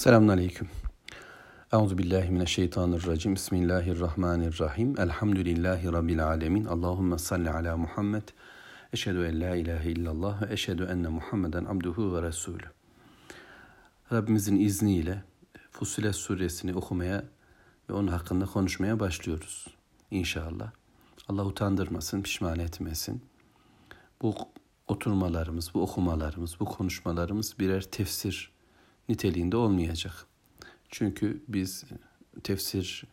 Selamun Aleyküm. Euzu billahi mineşşeytanirracim. Bismillahirrahmanirrahim. Elhamdülillahi rabbil alamin. Allahumme salli ala Muhammed. Eşhedü en la ilahe illallah ve eşhedü enne Muhammeden abduhu ve resulü. Rabbimizin izniyle Fussilet suresini okumaya ve onun hakkında konuşmaya başlıyoruz. İnşallah. Allah utandırmasın, pişman etmesin. Bu oturmalarımız, bu okumalarımız, bu konuşmalarımız birer tefsir niteliğinde olmayacak. Çünkü biz tefsir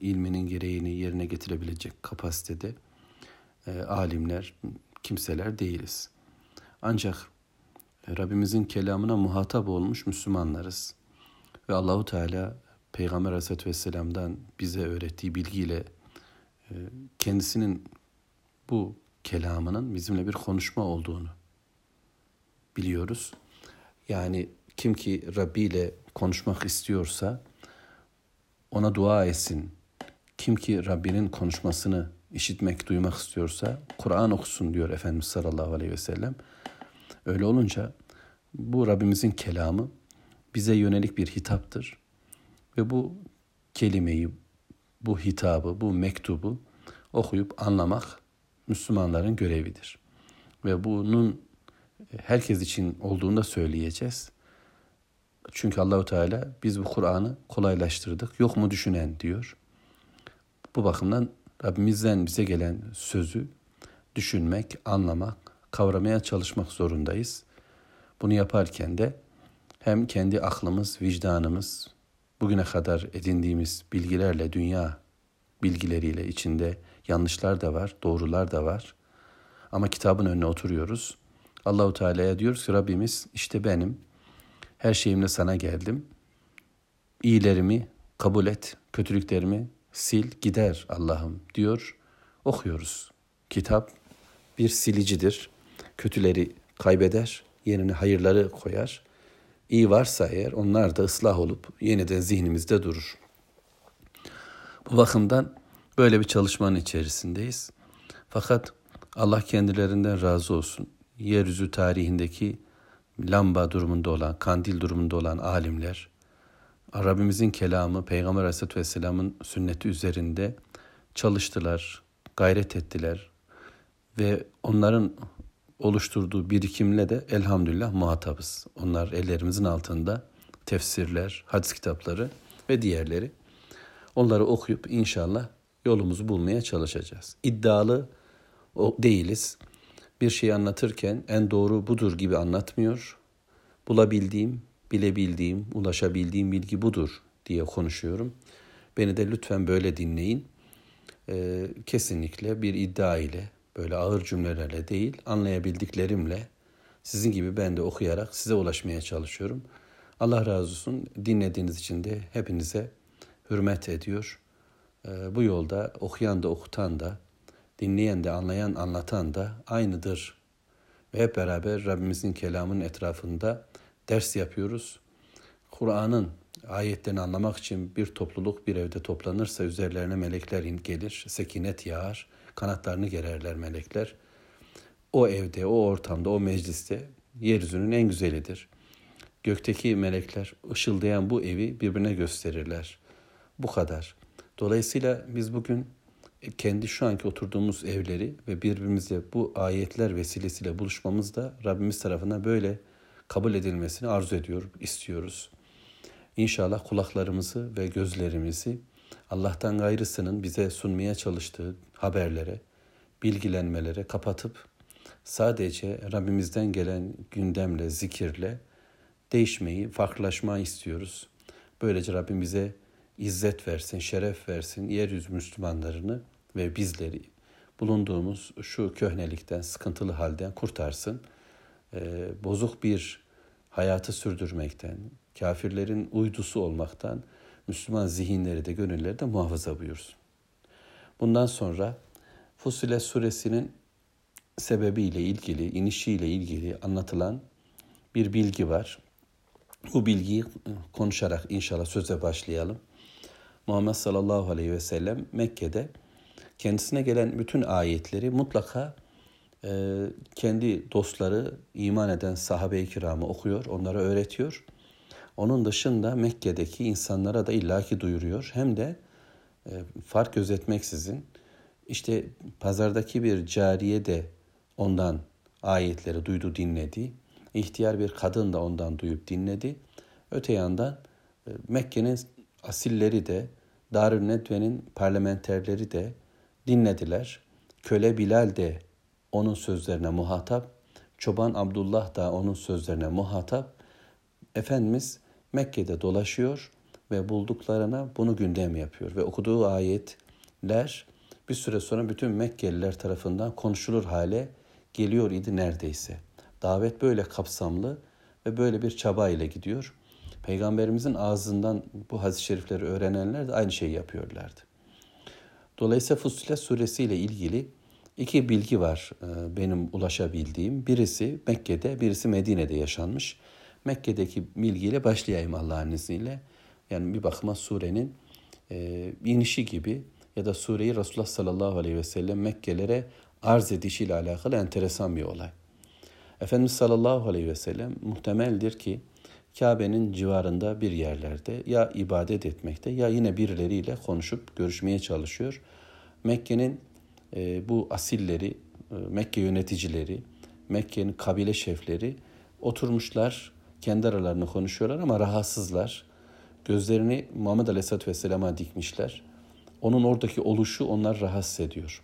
ilminin gereğini yerine getirebilecek kapasitede e, alimler, kimseler değiliz. Ancak Rabbimizin kelamına muhatap olmuş Müslümanlarız. Ve Allahu Teala Peygamber Aleyhisselatü Vesselam'dan bize öğrettiği bilgiyle e, kendisinin bu kelamının bizimle bir konuşma olduğunu biliyoruz. Yani kim ki Rabbi ile konuşmak istiyorsa ona dua etsin. Kim ki Rabbinin konuşmasını işitmek, duymak istiyorsa Kur'an okusun diyor Efendimiz sallallahu aleyhi ve sellem. Öyle olunca bu Rabbimizin kelamı bize yönelik bir hitaptır. Ve bu kelimeyi, bu hitabı, bu mektubu okuyup anlamak Müslümanların görevidir. Ve bunun herkes için olduğunu da söyleyeceğiz. Çünkü Allahu Teala biz bu Kur'an'ı kolaylaştırdık. Yok mu düşünen diyor. Bu bakımdan Rabbimizden bize gelen sözü düşünmek, anlamak, kavramaya çalışmak zorundayız. Bunu yaparken de hem kendi aklımız, vicdanımız, bugüne kadar edindiğimiz bilgilerle, dünya bilgileriyle içinde yanlışlar da var, doğrular da var. Ama kitabın önüne oturuyoruz. Allahu Teala'ya diyoruz ki Rabbimiz işte benim her şeyimle sana geldim. İyilerimi kabul et, kötülüklerimi sil gider Allah'ım diyor. Okuyoruz. Kitap bir silicidir. Kötüleri kaybeder, yerine hayırları koyar. İyi varsa eğer onlar da ıslah olup yeniden zihnimizde durur. Bu bakımdan böyle bir çalışmanın içerisindeyiz. Fakat Allah kendilerinden razı olsun. Yeryüzü tarihindeki lamba durumunda olan, kandil durumunda olan alimler, Rabbimizin kelamı, Peygamber Aleyhisselatü Vesselam'ın sünneti üzerinde çalıştılar, gayret ettiler ve onların oluşturduğu birikimle de elhamdülillah muhatabız. Onlar ellerimizin altında tefsirler, hadis kitapları ve diğerleri. Onları okuyup inşallah yolumuzu bulmaya çalışacağız. İddialı değiliz bir şey anlatırken en doğru budur gibi anlatmıyor. Bulabildiğim, bilebildiğim, ulaşabildiğim bilgi budur diye konuşuyorum. Beni de lütfen böyle dinleyin. Ee, kesinlikle bir iddia ile, böyle ağır cümlelerle değil, anlayabildiklerimle sizin gibi ben de okuyarak size ulaşmaya çalışıyorum. Allah razı olsun. Dinlediğiniz için de hepinize hürmet ediyor. Ee, bu yolda okuyan da okutan da dinleyen de anlayan anlatan da aynıdır. Ve hep beraber Rabbimizin kelamının etrafında ders yapıyoruz. Kur'an'ın ayetlerini anlamak için bir topluluk bir evde toplanırsa üzerlerine melekler gelir, sekinet yağar, kanatlarını gererler melekler. O evde, o ortamda, o mecliste yeryüzünün en güzelidir. Gökteki melekler ışıldayan bu evi birbirine gösterirler. Bu kadar. Dolayısıyla biz bugün kendi şu anki oturduğumuz evleri ve birbirimize bu ayetler vesilesiyle buluşmamız da Rabbimiz tarafından böyle kabul edilmesini arzu ediyor, istiyoruz. İnşallah kulaklarımızı ve gözlerimizi Allah'tan gayrısının bize sunmaya çalıştığı haberlere, bilgilenmelere kapatıp sadece Rabbimizden gelen gündemle, zikirle değişmeyi, farklılaşmayı istiyoruz. Böylece Rabbim bize izzet versin, şeref versin, yeryüzü Müslümanlarını ve bizleri bulunduğumuz şu köhnelikten, sıkıntılı halden kurtarsın. Ee, bozuk bir hayatı sürdürmekten, kafirlerin uydusu olmaktan Müslüman zihinleri de gönülleri de muhafaza buyursun. Bundan sonra Fusilet suresinin sebebiyle ilgili, inişiyle ilgili anlatılan bir bilgi var. Bu bilgiyi konuşarak inşallah söze başlayalım. Muhammed sallallahu aleyhi ve sellem Mekke'de kendisine gelen bütün ayetleri mutlaka e, kendi dostları, iman eden sahabe-i kiramı okuyor, onlara öğretiyor. Onun dışında Mekke'deki insanlara da illaki duyuruyor. Hem de e, fark gözetmeksizin işte pazardaki bir cariye de ondan ayetleri duydu dinledi. İhtiyar bir kadın da ondan duyup dinledi. Öte yandan e, Mekke'nin asilleri de Darül Nedve'nin parlamenterleri de dinlediler. Köle Bilal de onun sözlerine muhatap, çoban Abdullah da onun sözlerine muhatap. Efendimiz Mekke'de dolaşıyor ve bulduklarına bunu gündem yapıyor ve okuduğu ayetler bir süre sonra bütün Mekkeliler tarafından konuşulur hale geliyor idi neredeyse. Davet böyle kapsamlı ve böyle bir çaba ile gidiyor. Peygamberimizin ağzından bu hadis-i şerifleri öğrenenler de aynı şeyi yapıyorlardı. Dolayısıyla Fussilet suresi ile ilgili iki bilgi var e, benim ulaşabildiğim. Birisi Mekke'de, birisi Medine'de yaşanmış. Mekke'deki bilgiyle başlayayım Allah'ın izniyle. Yani bir bakıma surenin e, inişi gibi ya da sureyi Resulullah sallallahu aleyhi ve sellem Mekkelere arz edişiyle alakalı enteresan bir olay. Efendimiz sallallahu aleyhi ve sellem muhtemeldir ki Kabe'nin civarında bir yerlerde ya ibadet etmekte ya yine birileriyle konuşup görüşmeye çalışıyor. Mekke'nin e, bu asilleri, e, Mekke yöneticileri, Mekke'nin kabile şefleri oturmuşlar, kendi aralarında konuşuyorlar ama rahatsızlar. Gözlerini Muhammed Aleyhisselatü Vesselam'a dikmişler. Onun oradaki oluşu onlar rahatsız ediyor.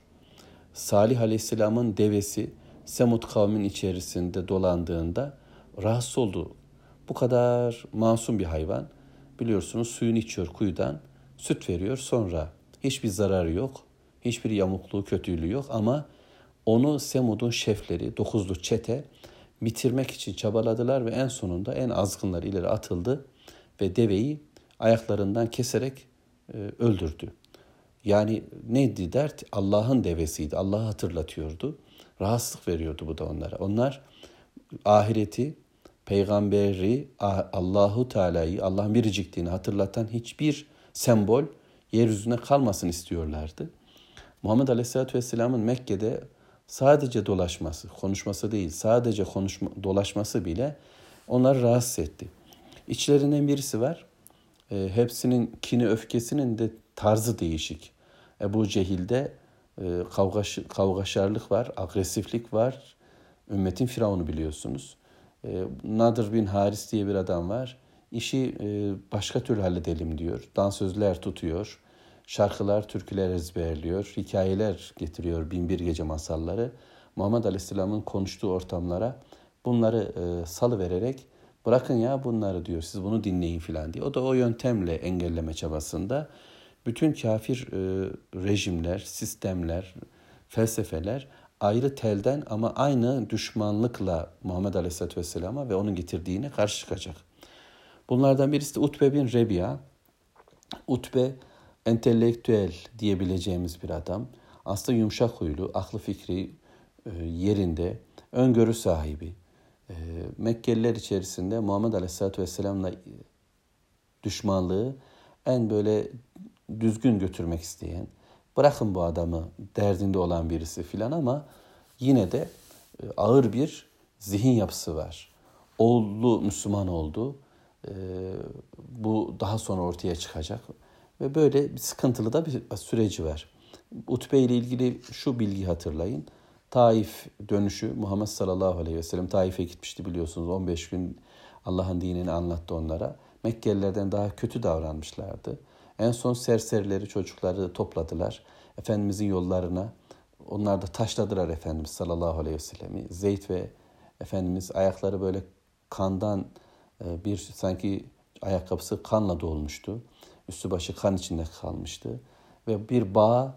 Salih Aleyhisselam'ın devesi Semut kavmin içerisinde dolandığında rahatsız oldu. Bu kadar masum bir hayvan. Biliyorsunuz suyunu içiyor kuyudan, süt veriyor sonra. Hiçbir zararı yok, hiçbir yamukluğu, kötülüğü yok ama onu Semud'un şefleri, dokuzlu çete bitirmek için çabaladılar ve en sonunda en azgınlar ileri atıldı ve deveyi ayaklarından keserek e, öldürdü. Yani neydi dert? Allah'ın devesiydi. Allah'ı hatırlatıyordu. Rahatsızlık veriyordu bu da onlara. Onlar ahireti, peygamberi, Allahu Teala'yı, Allah'ın biricikliğini hatırlatan hiçbir sembol yeryüzüne kalmasın istiyorlardı. Muhammed Aleyhisselatü Vesselam'ın Mekke'de sadece dolaşması, konuşması değil, sadece konuşma, dolaşması bile onları rahatsız etti. İçlerinden birisi var, e, hepsinin kini öfkesinin de tarzı değişik. Ebu Cehil'de e, kavgaş, kavgaşarlık var, agresiflik var. Ümmetin firavunu biliyorsunuz. E, Nadir bin Haris diye bir adam var. İşi e, başka türlü halledelim diyor. Dansözler tutuyor. Şarkılar, türküler ezberliyor. Hikayeler getiriyor. Binbir gece masalları. Muhammed Aleyhisselam'ın konuştuğu ortamlara bunları e, salı vererek bırakın ya bunları diyor. Siz bunu dinleyin filan diye. O da o yöntemle engelleme çabasında bütün kafir e, rejimler, sistemler, felsefeler ayrı telden ama aynı düşmanlıkla Muhammed Aleyhisselatü Vesselam'a ve onun getirdiğine karşı çıkacak. Bunlardan birisi de Utbe bin Rebiya. Utbe entelektüel diyebileceğimiz bir adam. Aslında yumuşak huylu, aklı fikri e, yerinde, öngörü sahibi. E, Mekkeliler içerisinde Muhammed Aleyhisselatü Vesselam'la düşmanlığı en böyle düzgün götürmek isteyen, bırakın bu adamı derdinde olan birisi filan ama yine de e, ağır bir zihin yapısı var. Oğlu Müslüman oldu. E, bu daha sonra ortaya çıkacak. Ve böyle bir sıkıntılı da bir süreci var. Utbe ile ilgili şu bilgi hatırlayın. Taif dönüşü Muhammed sallallahu aleyhi ve sellem Taif'e gitmişti biliyorsunuz. 15 gün Allah'ın dinini anlattı onlara. Mekkelilerden daha kötü davranmışlardı. En son serserileri çocukları topladılar. Efendimizin yollarına onlar da taşladılar Efendimiz sallallahu aleyhi ve sellemi. Zeyd ve Efendimiz ayakları böyle kandan e, bir sanki ayakkabısı kanla dolmuştu. Üstü başı kan içinde kalmıştı. Ve bir bağ,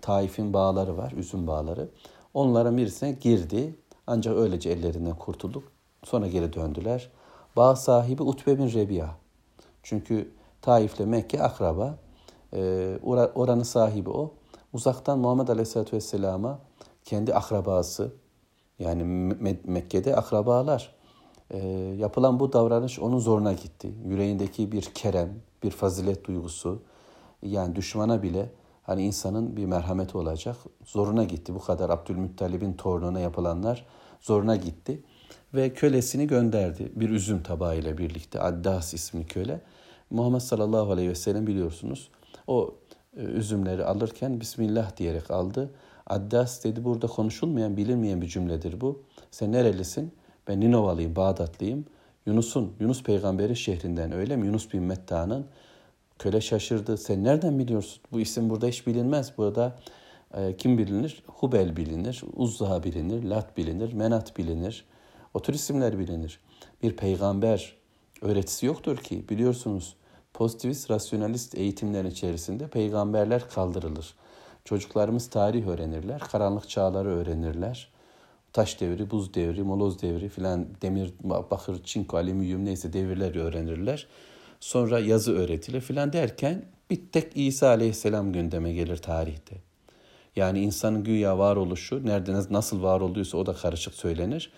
Taif'in bağları var, üzüm bağları. Onlara birisine girdi. Ancak öylece ellerinden kurtulduk. Sonra geri döndüler. Bağ sahibi Utbe bin Rebiya. Çünkü Taif ile Mekke akraba. Ee, oranın sahibi o. Uzaktan Muhammed Aleyhisselatü Vesselam'a kendi akrabası yani Mekke'de akrabalar e, yapılan bu davranış onun zoruna gitti. Yüreğindeki bir kerem, bir fazilet duygusu yani düşmana bile hani insanın bir merhameti olacak. Zoruna gitti. Bu kadar Abdülmuttalib'in torununa yapılanlar zoruna gitti. ve kölesini gönderdi bir üzüm tabağı ile birlikte Addas ismi köle. Muhammed sallallahu aleyhi ve sellem biliyorsunuz o e, üzümleri alırken Bismillah diyerek aldı. Addas dedi burada konuşulmayan bilinmeyen bir cümledir bu. Sen nerelisin? Ben Ninovalıyım, Bağdatlıyım. Yunus'un, Yunus peygamberin şehrinden öyle mi? Yunus bin Metta'nın köle şaşırdı. Sen nereden biliyorsun? Bu isim burada hiç bilinmez. Burada e, kim bilinir? Hubel bilinir, Uzza bilinir, Lat bilinir, Menat bilinir. O tür isimler bilinir. Bir peygamber öğretisi yoktur ki biliyorsunuz pozitivist rasyonalist eğitimlerin içerisinde peygamberler kaldırılır. Çocuklarımız tarih öğrenirler, karanlık çağları öğrenirler. Taş devri, buz devri, moloz devri filan demir, bakır, çinko, alüminyum neyse devirler öğrenirler. Sonra yazı öğretilir filan derken bir tek İsa aleyhisselam gündeme gelir tarihte. Yani insanın güya varoluşu nerede nasıl var olduysa o da karışık söylenir.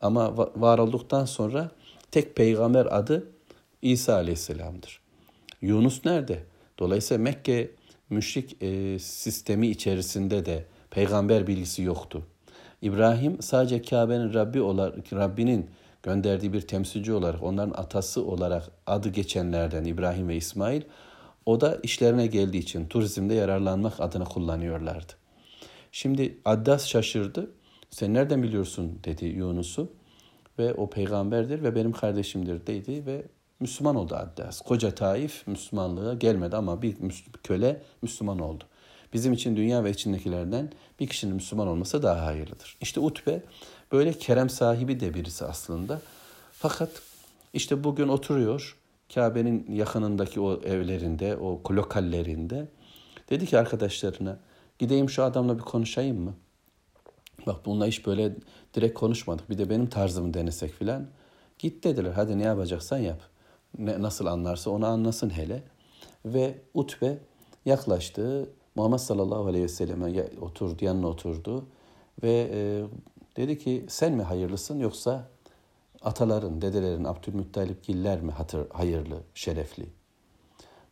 Ama var olduktan sonra tek peygamber adı İsa Aleyhisselam'dır. Yunus nerede? Dolayısıyla Mekke müşrik e, sistemi içerisinde de peygamber bilgisi yoktu. İbrahim sadece Kabe'nin Rabbi olarak Rabbinin gönderdiği bir temsilci olarak onların atası olarak adı geçenlerden İbrahim ve İsmail o da işlerine geldiği için turizmde yararlanmak adına kullanıyorlardı. Şimdi Addas şaşırdı. Sen nereden biliyorsun dedi Yunus'u. Ve o peygamberdir ve benim kardeşimdir dedi ve Müslüman oldu Addas. Koca Taif Müslümanlığa gelmedi ama bir köle Müslüman oldu. Bizim için dünya ve içindekilerden bir kişinin Müslüman olması daha hayırlıdır. İşte Utbe böyle kerem sahibi de birisi aslında. Fakat işte bugün oturuyor Kabe'nin yakınındaki o evlerinde, o lokallerinde. Dedi ki arkadaşlarına gideyim şu adamla bir konuşayım mı? Bak bununla hiç böyle direkt konuşmadık. Bir de benim tarzımı denesek filan. Git dediler. Hadi ne yapacaksan yap. Ne, nasıl anlarsa onu anlasın hele. Ve Utbe yaklaştı. Muhammed sallallahu aleyhi ve selleme oturdu, yanına oturdu. Ve e, dedi ki sen mi hayırlısın yoksa ataların, dedelerin, Abdülmuttalip giller mi hatır, hayırlı, şerefli?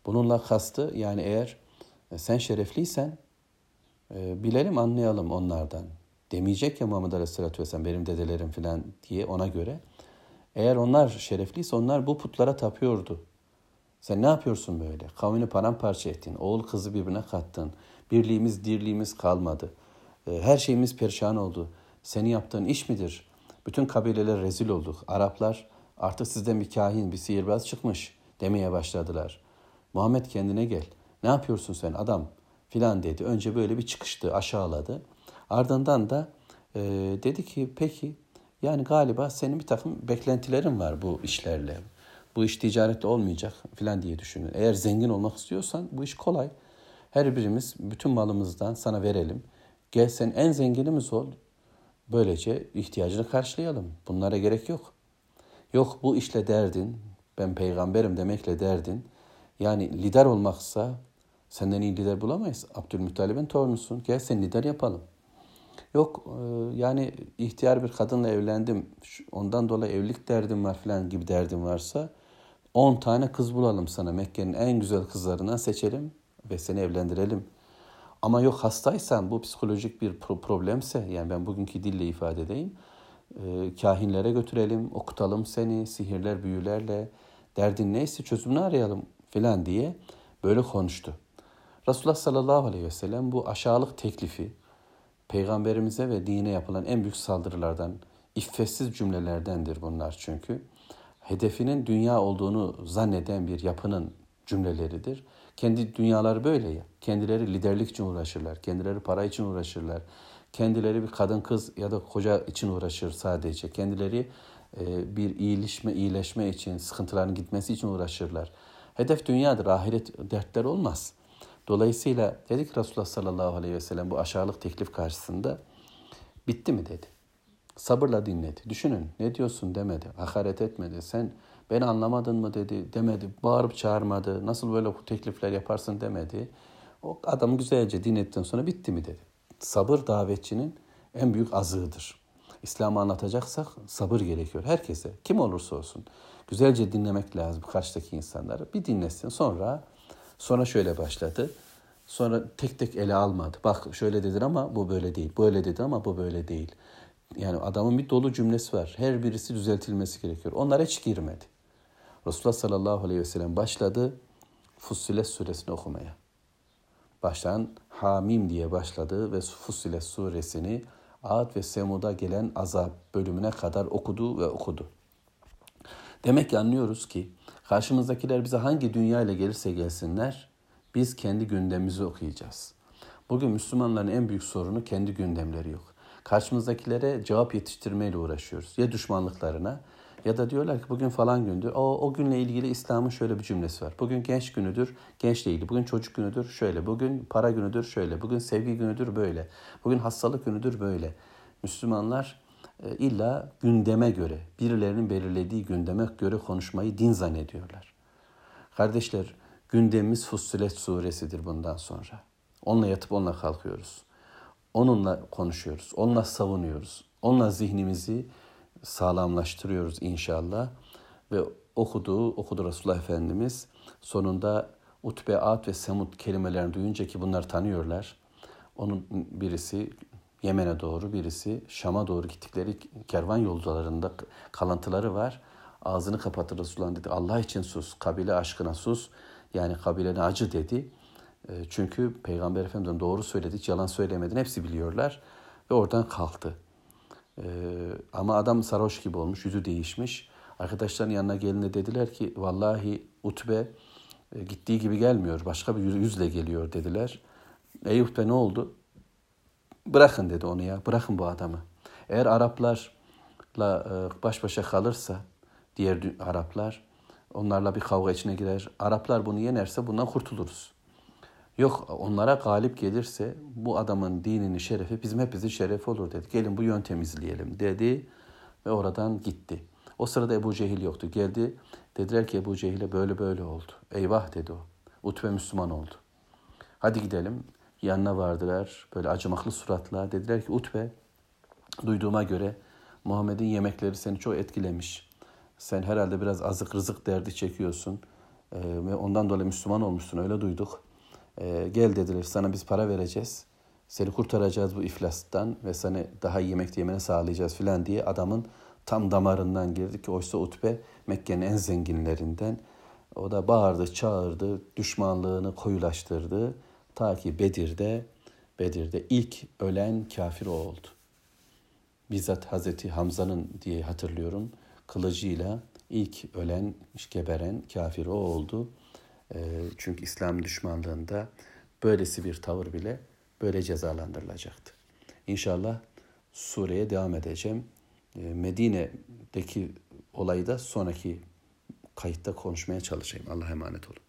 Bununla kastı yani eğer e, sen şerefliysen e, bilelim anlayalım onlardan demeyecek ya Muhammed Aleyhisselatü Vesselam benim dedelerim falan diye ona göre. Eğer onlar şerefliyse onlar bu putlara tapıyordu. Sen ne yapıyorsun böyle? Kavmini paramparça ettin. Oğul kızı birbirine kattın. Birliğimiz, dirliğimiz kalmadı. Ee, her şeyimiz perişan oldu. Senin yaptığın iş midir? Bütün kabileler rezil olduk. Araplar artık sizden bir kahin, bir sihirbaz çıkmış demeye başladılar. Muhammed kendine gel. Ne yapıyorsun sen adam? Filan dedi. Önce böyle bir çıkıştı, aşağıladı. Ardından da e, dedi ki peki yani galiba senin bir takım beklentilerin var bu işlerle. Bu iş ticarette olmayacak falan diye düşünün. Eğer zengin olmak istiyorsan bu iş kolay. Her birimiz bütün malımızdan sana verelim. Gel sen en zenginimiz ol. Böylece ihtiyacını karşılayalım. Bunlara gerek yok. Yok bu işle derdin, ben peygamberim demekle derdin. Yani lider olmaksa senden iyi lider bulamayız. Abdülmuttalib'in torunusun. Gel sen lider yapalım. Yok e, yani ihtiyar bir kadınla evlendim. Ondan dolayı evlilik derdim var falan gibi derdim varsa 10 tane kız bulalım sana. Mekke'nin en güzel kızlarından seçelim ve seni evlendirelim. Ama yok hastaysan bu psikolojik bir problemse yani ben bugünkü dille ifade edeyim. E, kahinlere götürelim, okutalım seni sihirler, büyülerle. Derdin neyse çözümünü arayalım filan diye böyle konuştu. Resulullah sallallahu aleyhi ve sellem bu aşağılık teklifi Peygamberimize ve dine yapılan en büyük saldırılardan, iffetsiz cümlelerdendir bunlar çünkü. Hedefinin dünya olduğunu zanneden bir yapının cümleleridir. Kendi dünyaları böyle ya. Kendileri liderlik için uğraşırlar. Kendileri para için uğraşırlar. Kendileri bir kadın kız ya da koca için uğraşır sadece. Kendileri e, bir iyileşme, iyileşme için, sıkıntıların gitmesi için uğraşırlar. Hedef dünyadır, ahiret dertler olmaz.'' Dolayısıyla dedik Resulullah sallallahu aleyhi ve sellem bu aşağılık teklif karşısında bitti mi dedi. Sabırla dinledi. Düşünün ne diyorsun demedi. Hakaret etmedi. Sen beni anlamadın mı dedi demedi. Bağırıp çağırmadı. Nasıl böyle bu teklifler yaparsın demedi. O adam güzelce dinlettikten sonra bitti mi dedi. Sabır davetçinin en büyük azığıdır. İslam'ı anlatacaksak sabır gerekiyor herkese. Kim olursa olsun. Güzelce dinlemek lazım karşıdaki insanları. Bir dinlesin sonra Sonra şöyle başladı. Sonra tek tek ele almadı. Bak şöyle dedin ama bu böyle değil. Böyle dedi ama bu böyle değil. Yani adamın bir dolu cümlesi var. Her birisi düzeltilmesi gerekiyor. Onlar hiç girmedi. Resulullah sallallahu aleyhi ve sellem başladı Fussilet suresini okumaya. Baştan Hamim diye başladı ve Fussilet suresini Ad ve Semud'a gelen azap bölümüne kadar okudu ve okudu. Demek ki anlıyoruz ki karşımızdakiler bize hangi dünya ile gelirse gelsinler biz kendi gündemimizi okuyacağız. Bugün Müslümanların en büyük sorunu kendi gündemleri yok. Karşımızdakilere cevap yetiştirmeyle uğraşıyoruz. Ya düşmanlıklarına ya da diyorlar ki bugün falan gündür. O, o günle ilgili İslam'ın şöyle bir cümlesi var. Bugün genç günüdür, genç değil. Bugün çocuk günüdür, şöyle. Bugün para günüdür, şöyle. Bugün sevgi günüdür, böyle. Bugün hastalık günüdür, böyle. Müslümanlar illa gündeme göre, birilerinin belirlediği gündeme göre konuşmayı din zannediyorlar. Kardeşler, gündemimiz Fussilet suresidir bundan sonra. Onunla yatıp onunla kalkıyoruz. Onunla konuşuyoruz, onunla savunuyoruz. Onunla zihnimizi sağlamlaştırıyoruz inşallah. Ve okuduğu, okudu Resulullah Efendimiz. Sonunda Utbe, Ad ve Semud kelimelerini duyunca ki bunlar tanıyorlar. Onun birisi Yemen'e doğru, birisi Şam'a doğru gittikleri kervan yolcularında kalıntıları var. Ağzını kapatır Resulullah dedi. Allah için sus, kabile aşkına sus. Yani kabilene acı dedi. E, çünkü Peygamber Efendimiz'in doğru söyledi, hiç yalan söylemedin. Hepsi biliyorlar. Ve oradan kalktı. Ee, ama adam sarhoş gibi olmuş, yüzü değişmiş. Arkadaşların yanına gelince dediler ki vallahi Utbe e, gittiği gibi gelmiyor. Başka bir yüzle geliyor dediler. Ey Utbe ne oldu? Bırakın dedi onu ya. Bırakın bu adamı. Eğer Araplarla e, baş başa kalırsa diğer Araplar onlarla bir kavga içine girer. Araplar bunu yenerse bundan kurtuluruz. Yok onlara galip gelirse bu adamın dinini şerefi bizim hepimizin şerefi olur dedi. Gelin bu yöntemi izleyelim dedi ve oradan gitti. O sırada Ebu Cehil yoktu. Geldi dediler ki Ebu Cehil'e böyle böyle oldu. Eyvah dedi o. Utbe Müslüman oldu. Hadi gidelim. Yanına vardılar böyle acımaklı suratla. Dediler ki Utbe duyduğuma göre Muhammed'in yemekleri seni çok etkilemiş. Sen herhalde biraz azık rızık derdi çekiyorsun. Ee, ve ondan dolayı Müslüman olmuşsun öyle duyduk. E, gel dediler sana biz para vereceğiz. Seni kurtaracağız bu iflastan ve seni daha iyi yemek yemeni sağlayacağız filan diye adamın tam damarından girdi ki oysa Utbe Mekke'nin en zenginlerinden. O da bağırdı, çağırdı, düşmanlığını koyulaştırdı. Ta ki Bedir'de, Bedir'de ilk ölen kafir o oldu. Bizzat Hazreti Hamza'nın diye hatırlıyorum. Kılıcıyla ilk ölen, geberen kafir o oldu. Ee, çünkü İslam düşmanlığında böylesi bir tavır bile böyle cezalandırılacaktı. İnşallah sureye devam edeceğim. Ee, Medine'deki olayı da sonraki kayıtta konuşmaya çalışayım. Allah'a emanet olun.